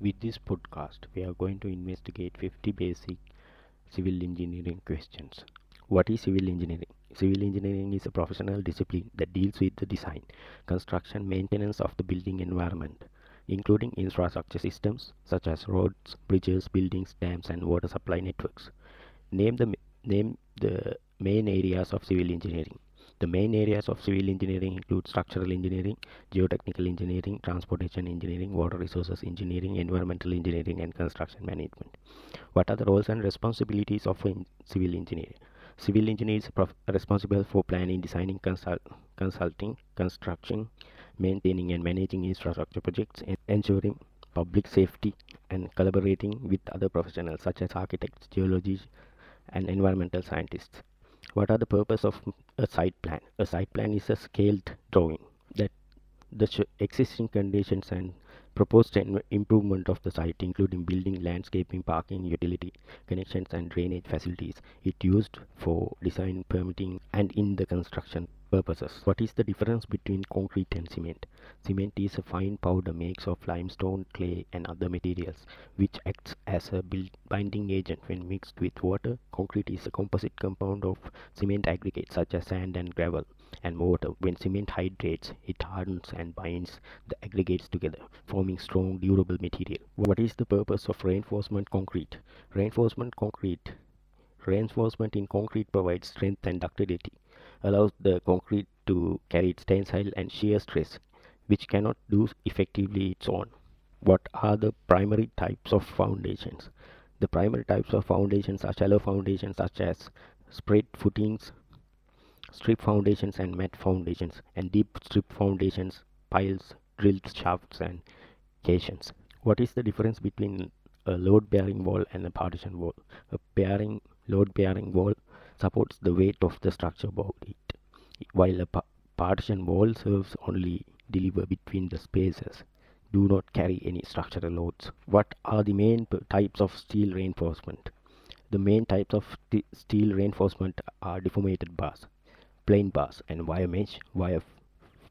With this podcast, we are going to investigate 50 basic civil engineering questions. What is civil engineering? Civil engineering is a professional discipline that deals with the design, construction, maintenance of the building environment, including infrastructure systems such as roads, bridges, buildings, dams, and water supply networks. Name the name the main areas of civil engineering. The main areas of civil engineering include structural engineering, geotechnical engineering, transportation engineering, water resources engineering, environmental engineering, and construction management. What are the roles and responsibilities of civil engineer? Civil engineers are responsible for planning, designing, consult consulting, constructing, maintaining, and managing infrastructure projects, and ensuring public safety, and collaborating with other professionals such as architects, geologists, and environmental scientists. What are the purpose of a site plan? A site plan is a scaled drawing that the existing conditions and proposed improvement of the site including building, landscaping, parking, utility connections and drainage facilities. It used for design, permitting and in the construction purposes. What is the difference between concrete and cement? Cement is a fine powder made of limestone, clay and other materials which acts as a binding agent when mixed with water. Concrete is a composite compound of cement aggregates such as sand and gravel and water. When cement hydrates, it hardens and binds the aggregates together, forming strong, durable material. What is the purpose of reinforcement concrete? Reinforcement concrete Reinforcement in concrete provides strength and ductility allows the concrete to carry its tensile and shear stress which cannot do effectively its own. What are the primary types of foundations? The primary types of foundations are shallow foundations such as spread footings, strip foundations and mat foundations and deep strip foundations, piles, drilled shafts and caissons. What is the difference between a load bearing wall and a partition wall? A bearing load bearing wall supports the weight of the structure above it, while a pa partition wall serves only deliver between the spaces do not carry any structural loads. What are the main types of steel reinforcement? The main types of steel reinforcement are deformated bars, plain bars, and wire mesh, wire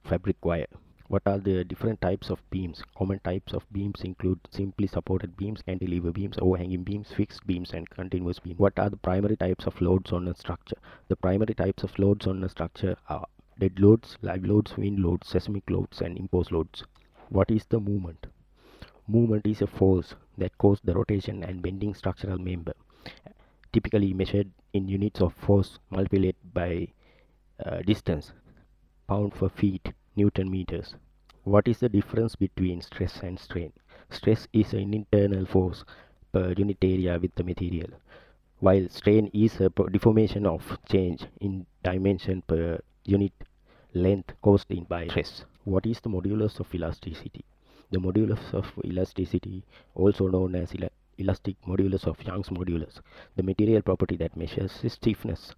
fabric wire. What are the different types of beams? Common types of beams include simply supported beams, cantilever beams, overhanging beams, fixed beams, and continuous beams. What are the primary types of loads on a structure? The primary types of loads on a structure are dead loads, live loads, wind loads, seismic loads, and imposed loads. What is the moment? Moment is a force that causes the rotation and bending structural member, typically measured in units of force multiplied by uh, distance, pound per feet, Newton meters. What is the difference between stress and strain? Stress is an internal force per unit area with the material, while strain is a deformation of change in dimension per unit length caused in by stress. What is the modulus of elasticity? The modulus of elasticity, also known as el elastic modulus of Young's modulus, the material property that measures the stiffness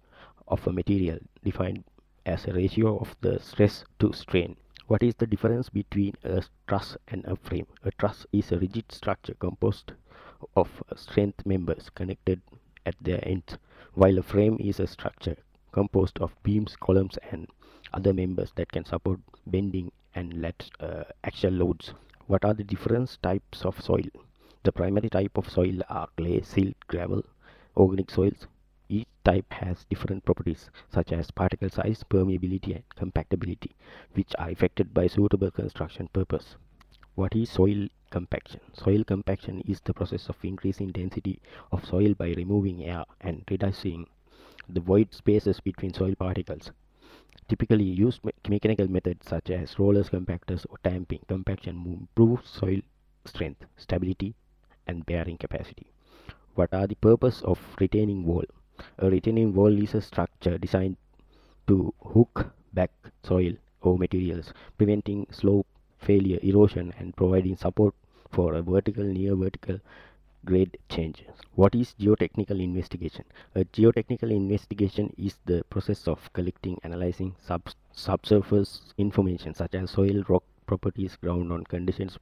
of a material defined as a ratio of the stress to strain. What is the difference between a truss and a frame? A truss is a rigid structure composed of strength members connected at their ends, while a frame is a structure composed of beams, columns, and other members that can support bending and let uh, loads. What are the different types of soil? The primary type of soil are clay, silt, gravel, organic soils, each type has different properties such as particle size, permeability and compactability which are affected by suitable construction purpose. What is soil compaction? Soil compaction is the process of increasing density of soil by removing air and reducing the void spaces between soil particles. Typically used me mechanical methods such as rollers, compactors or tamping compaction improves soil strength, stability and bearing capacity. What are the purpose of retaining wall? A retaining wall is a structure designed to hook back soil or materials, preventing slope failure, erosion, and providing support for a vertical near vertical grade changes. What is geotechnical investigation? A geotechnical investigation is the process of collecting, analyzing sub subsurface information such as soil, rock properties, ground on conditions,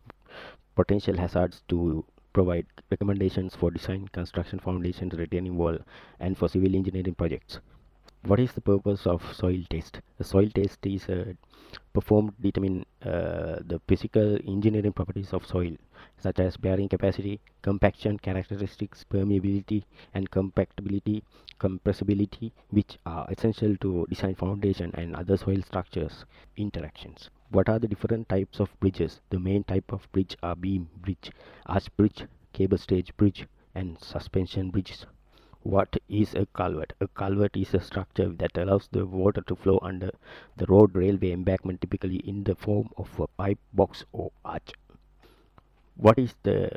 potential hazards to provide recommendations for design, construction, foundations, retaining wall, and for civil engineering projects. what is the purpose of soil test the soil test is uh, performed to determine uh, the physical engineering properties of soil such as bearing capacity compaction characteristics permeability and compactability compressibility which are essential to design foundation and other soil structures interactions what are the different types of bridges the main type of bridge are beam bridge arch bridge cable stayed bridge and suspension bridges what is a culvert? A culvert is a structure that allows the water to flow under the road railway embankment typically in the form of a pipe box or arch. What is the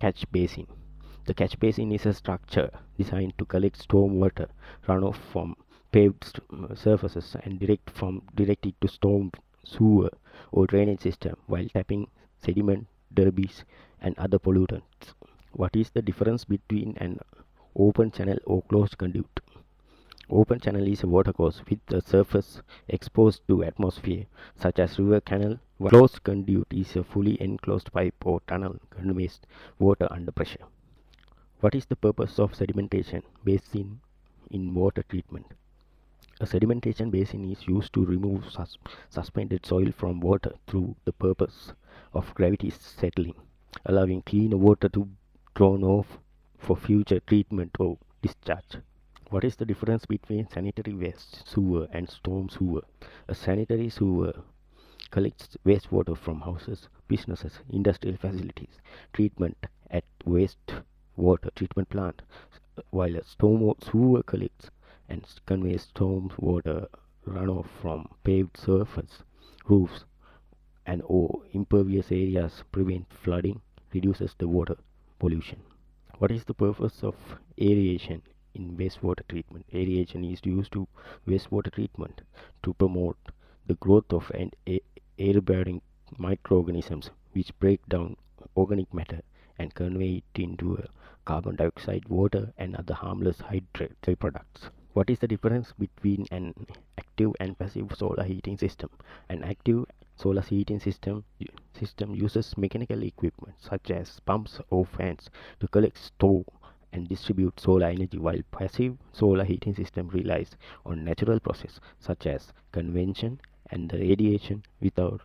catch basin? The catch basin is a structure designed to collect storm water runoff from paved surfaces and direct from direct it to storm sewer or drainage system while tapping sediment, debris and other pollutants. What is the difference between an open channel or closed conduit. Open channel is a watercourse with the surface exposed to atmosphere, such as river canal. Closed conduit is a fully enclosed pipe or tunnel conveys water under pressure. What is the purpose of sedimentation basin in water treatment? A sedimentation basin is used to remove sus suspended soil from water through the purpose of gravity settling, allowing cleaner water to drawn off for future treatment or discharge. What is the difference between sanitary waste sewer and storm sewer? A sanitary sewer collects wastewater from houses, businesses, industrial facilities, treatment at wastewater treatment plant, while a storm sewer collects and convey storm water runoff from paved surface, roofs, and or impervious areas prevent flooding, reduces the water pollution. What is the purpose of aeration in wastewater treatment? Aeration is used to wastewater treatment to promote the growth of an air-bearing microorganisms which break down organic matter and convey it into carbon dioxide, water and other harmless hydrate products. What is the difference between an active and passive solar heating system? An active solar heating system system uses mechanical equipment such as pumps or fans to collect, store, and distribute solar energy while passive solar heating system relies on natural process such as convection and the radiation without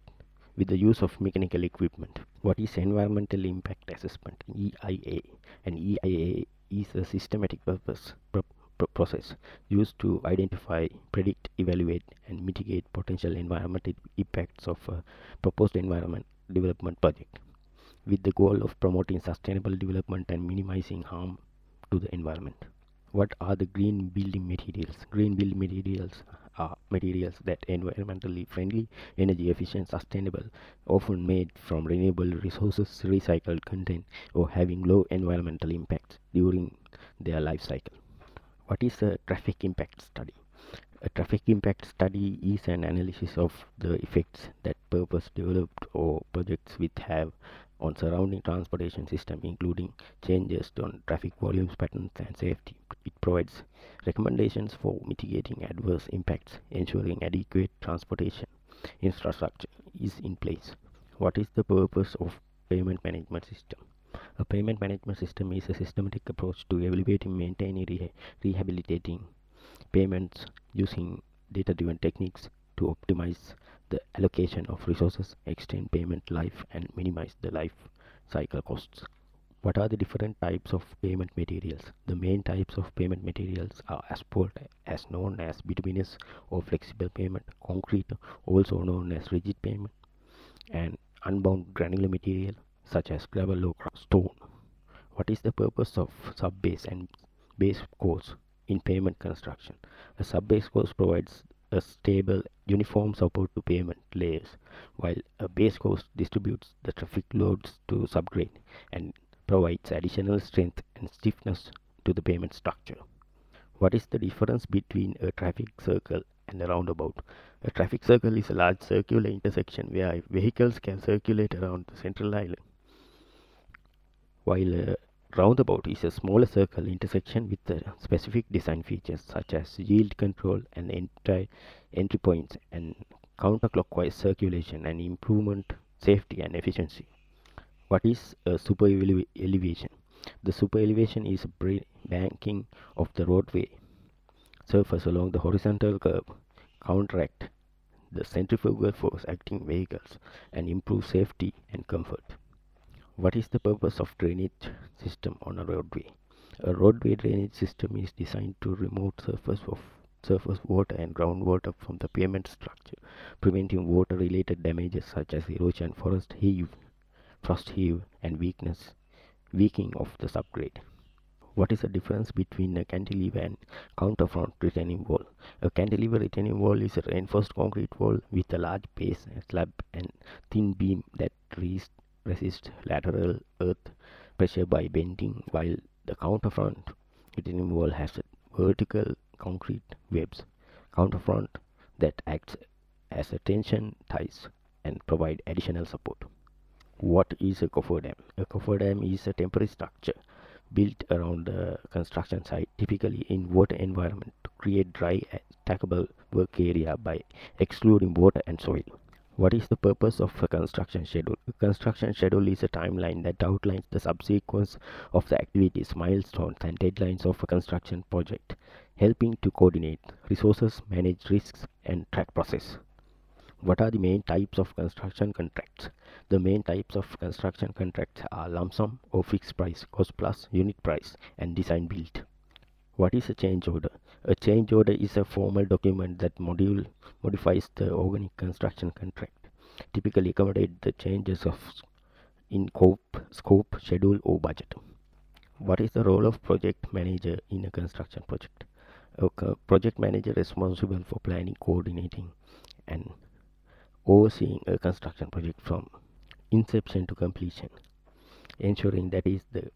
with the use of mechanical equipment. What is environmental impact assessment EIA? An EIA is a systematic purpose process used to identify, predict, evaluate, and mitigate potential environmental impacts of a proposed environment development project with the goal of promoting sustainable development and minimizing harm to the environment. What are the green building materials? Green building materials are materials that environmentally friendly, energy efficient, sustainable, often made from renewable resources, recycled content, or having low environmental impacts during their life cycle. What is a traffic impact study? A traffic impact study is an analysis of the effects that purpose developed or projects with have on surrounding transportation system including changes on traffic volumes patterns and safety. It provides recommendations for mitigating adverse impacts ensuring adequate transportation infrastructure is in place. What is the purpose of pavement management system a pavement management system is a systematic approach to evaluating, maintaining, re rehabilitating pavements using data-driven techniques to optimize the allocation of resources, extend pavement life, and minimize the life cycle costs. What are the different types of pavement materials? The main types of pavement materials are asphalt, as known as bituminous or flexible pavement, concrete, also known as rigid pavement, and unbound granular material, such as gravel or stone. What is the purpose of subbase and base course in pavement construction? A subbase course provides a stable, uniform support to pavement layers, while a base course distributes the traffic loads to subgrade and provides additional strength and stiffness to the pavement structure. What is the difference between a traffic circle and a roundabout? A traffic circle is a large circular intersection where vehicles can circulate around the central island while a roundabout is a smaller circle intersection with uh, specific design features such as yield control and entry, entry points and counterclockwise circulation and improvement safety and efficiency. What is a super elevation? The super elevation is a banking of the roadway surface along the horizontal curve counteract the centrifugal force acting vehicles and improve safety and comfort. What is the purpose of drainage system on a roadway? A roadway drainage system is designed to remove surface of surface water and groundwater from the pavement structure, preventing water-related damages such as erosion, forest heave, frost heave, and weakness, weakening of the subgrade. What is the difference between a cantilever and counterfort retaining wall? A cantilever retaining wall is a reinforced concrete wall with a large base, slab, and thin beam that resists lateral earth pressure by bending, while the counterfort retaining wall has vertical concrete webs counterfort that acts as a tension ties and provide additional support. What is a cofferdam? A cofferdam is a temporary structure built around the construction site, typically in water environment, to create dry, and stackable work area by excluding water and soil. What is the purpose of a construction schedule? A construction schedule is a timeline that outlines the subsequence of the activities, milestones, and deadlines of a construction project, helping to coordinate resources, manage risks, and track process. What are the main types of construction contracts? The main types of construction contracts are lump sum or fixed price, cost plus, unit price, and design build. What is a change order? A change order is a formal document that module modifies the organic construction contract, typically accommodate the changes of in scope, scope, schedule, or budget. What is the role of project manager in a construction project? A project manager responsible for planning, coordinating, and overseeing a construction project from inception to completion, ensuring that is the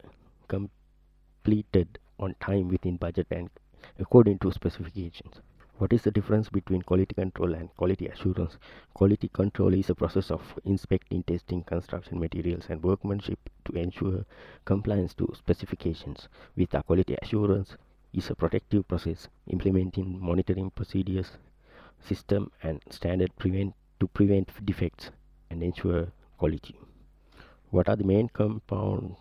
completed on time within budget and according to specifications. What is the difference between quality control and quality assurance? Quality control is a process of inspecting, testing construction materials and workmanship to ensure compliance to specifications. With a quality assurance is a protective process implementing monitoring procedures, system and standard prevent to prevent defects and ensure quality. What are the main compound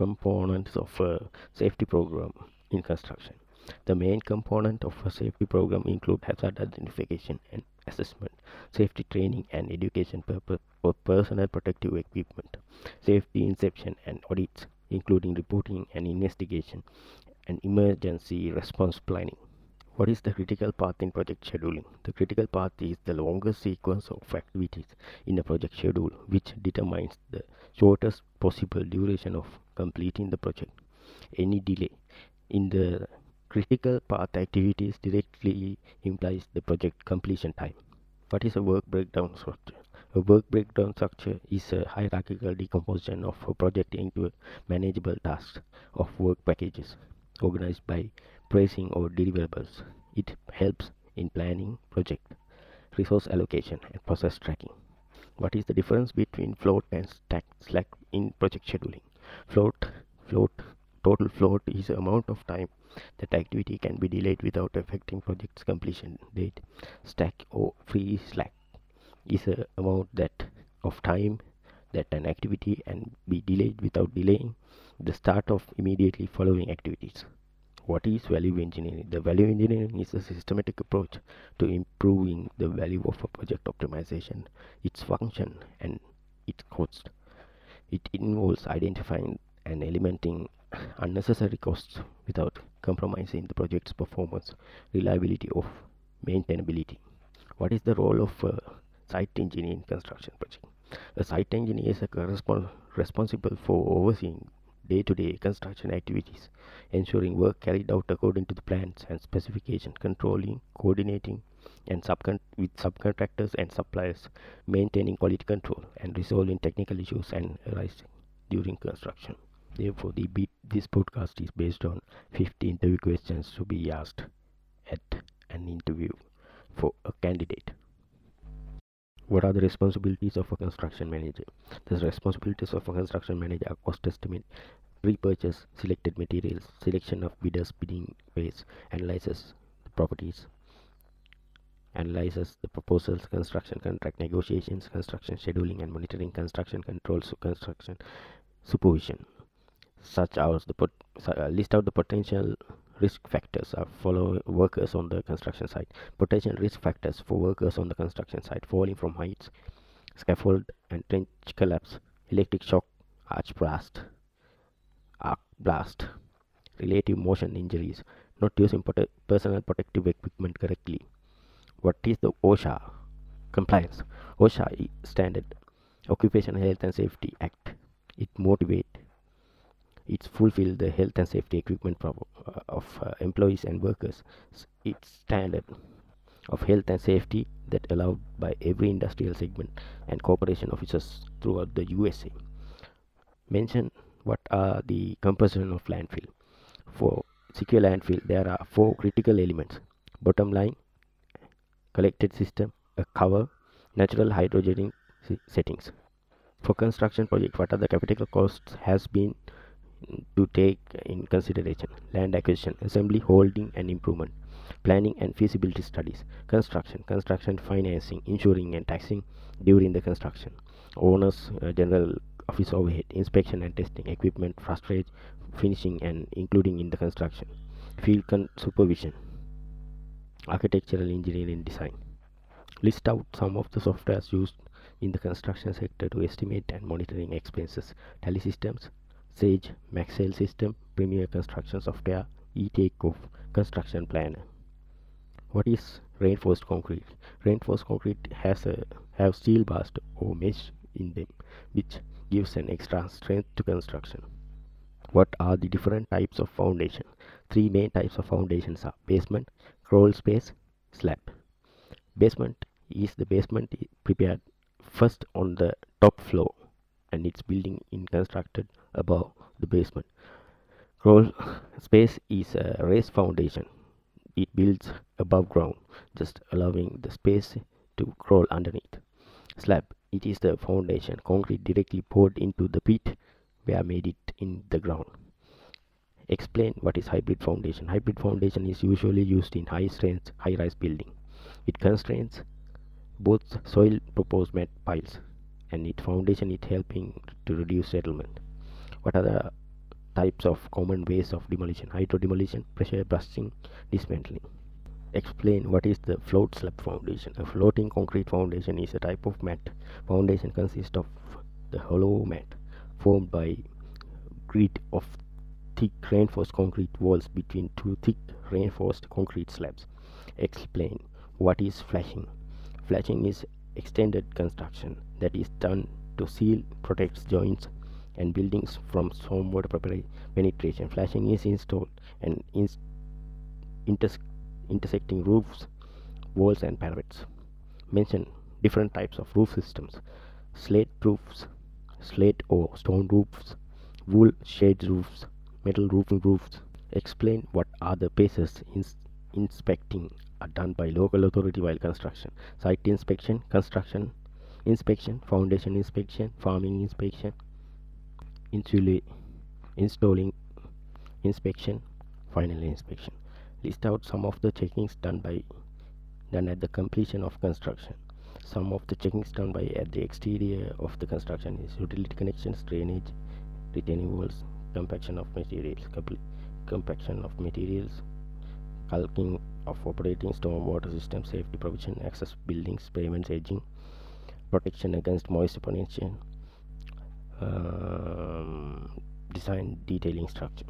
components of a safety program in construction. The main component of a safety program include hazard identification and assessment, safety training and education purpose for personal protective equipment, safety inspection and audits, including reporting and investigation, and emergency response planning. What is the critical path in project scheduling? The critical path is the longest sequence of activities in a project schedule, which determines the shortest possible duration of completing the project. Any delay in the critical path activities directly implies the project completion time. What is a work breakdown structure? A work breakdown structure is a hierarchical decomposition of a project into manageable tasks of work packages organized by pricing or deliverables. It helps in planning project, resource allocation, and process tracking. What is the difference between float and stack slack in project scheduling? Float, float, total float is the amount of time that activity can be delayed without affecting project's completion date. Stack or free slack is uh, the amount that of time that an activity can be delayed without delaying the start of immediately following activities. What is value engineering? The value engineering is a systematic approach to improving the value of a project optimization, its function, and its cost. It involves identifying and eliminating unnecessary costs without compromising the project's performance, reliability, or maintainability. What is the role of a site engineer in construction project? A site engineer is a responsible for overseeing day-to-day construction activities, ensuring work carried out according to the plans and specification, controlling, coordinating, and subcon- with subcontractors and suppliers, maintaining quality control, and resolving technical issues and arising during construction. Therefore, the this podcast is based on 50 interview questions to be asked at an interview for a candidate. What are the responsibilities of a construction manager? The responsibilities of a construction manager are cost estimate, pre-purchase selected materials, selection of bidders, bidding phase, analyzes the properties, analyzes the proposals, construction contract negotiations, construction scheduling and monitoring, construction controls, construction supervision. Such as the uh, list out the potential risk factors are follow workers on the construction site. Potential risk factors for workers on the construction site falling from heights, scaffold and trench collapse, electric shock, arch blast, arc blast, relative motion injuries, not using prote personal protective equipment correctly. What is the OSHA compliance? OSHA standard Occupational Health and Safety Act. It motivate it fulfill the health and safety equipment uh, of uh, employees and workers. It's standard of health and safety that allowed by every industrial segment and corporation officers throughout the USA. Mention what are the composition of landfill. For secure landfill, there are four critical elements. Bottom line, collected system, a cover, natural hydrogen settings. For construction project, what are the capital costs has been to take in consideration land acquisition assembly holding and improvement planning and feasibility studies construction construction financing insuring and taxing during the construction owners uh, general office overhead inspection and testing equipment frustrate finishing and including in the construction field supervision architectural engineering design. List out some of the softwares used in the construction sector to estimate and monitoring expenses tally systems Sage, Maxwell System, Premier Construction Software, E-Takeoff, Construction Planner. What is reinforced concrete? Reinforced concrete has a have steel bars or mesh in them, which gives an extra strength to construction. What are the different types of foundation? Three main types of foundations are basement, crawl space, slab. Basement is the basement prepared first on the top floor and its building is constructed above the basement. Crawl space is a raised foundation. It builds above ground, just allowing the space to crawl underneath. Slab it is the foundation, concrete directly poured into the pit where made it in the ground. Explain what is hybrid foundation. Hybrid foundation is usually used in high strength high rise building. It constrains both soil proposed mat piles and its foundation is helping to reduce settlement. What are the types of common ways of demolition? Hydro demolition, pressure busting, dismantling. Explain what is the float slab foundation. A floating concrete foundation is a type of mat. Foundation consists of the hollow mat formed by grid of thick reinforced concrete walls between two thick reinforced concrete slabs. Explain what is flashing. Flashing is extended construction that is done to seal protects joints and buildings from stormwater penetration. Flashing is installed and inters intersecting roofs, walls, and parapets. Mention different types of roof systems: slate roofs, slate or stone roofs, wool shade roofs, metal roofing roofs. Explain what are the bases in inspecting are done by local authority while construction. Site inspection, construction inspection, foundation inspection, framing inspection, installing inspection final inspection list out some of the checkings done by done at the completion of construction some of the checkings done by at the exterior of the construction is utility connections drainage retaining walls compaction of materials compaction of materials caulking of operating stormwater system safety provision access buildings pavements edging protection against moisture penetration um, design detailing structure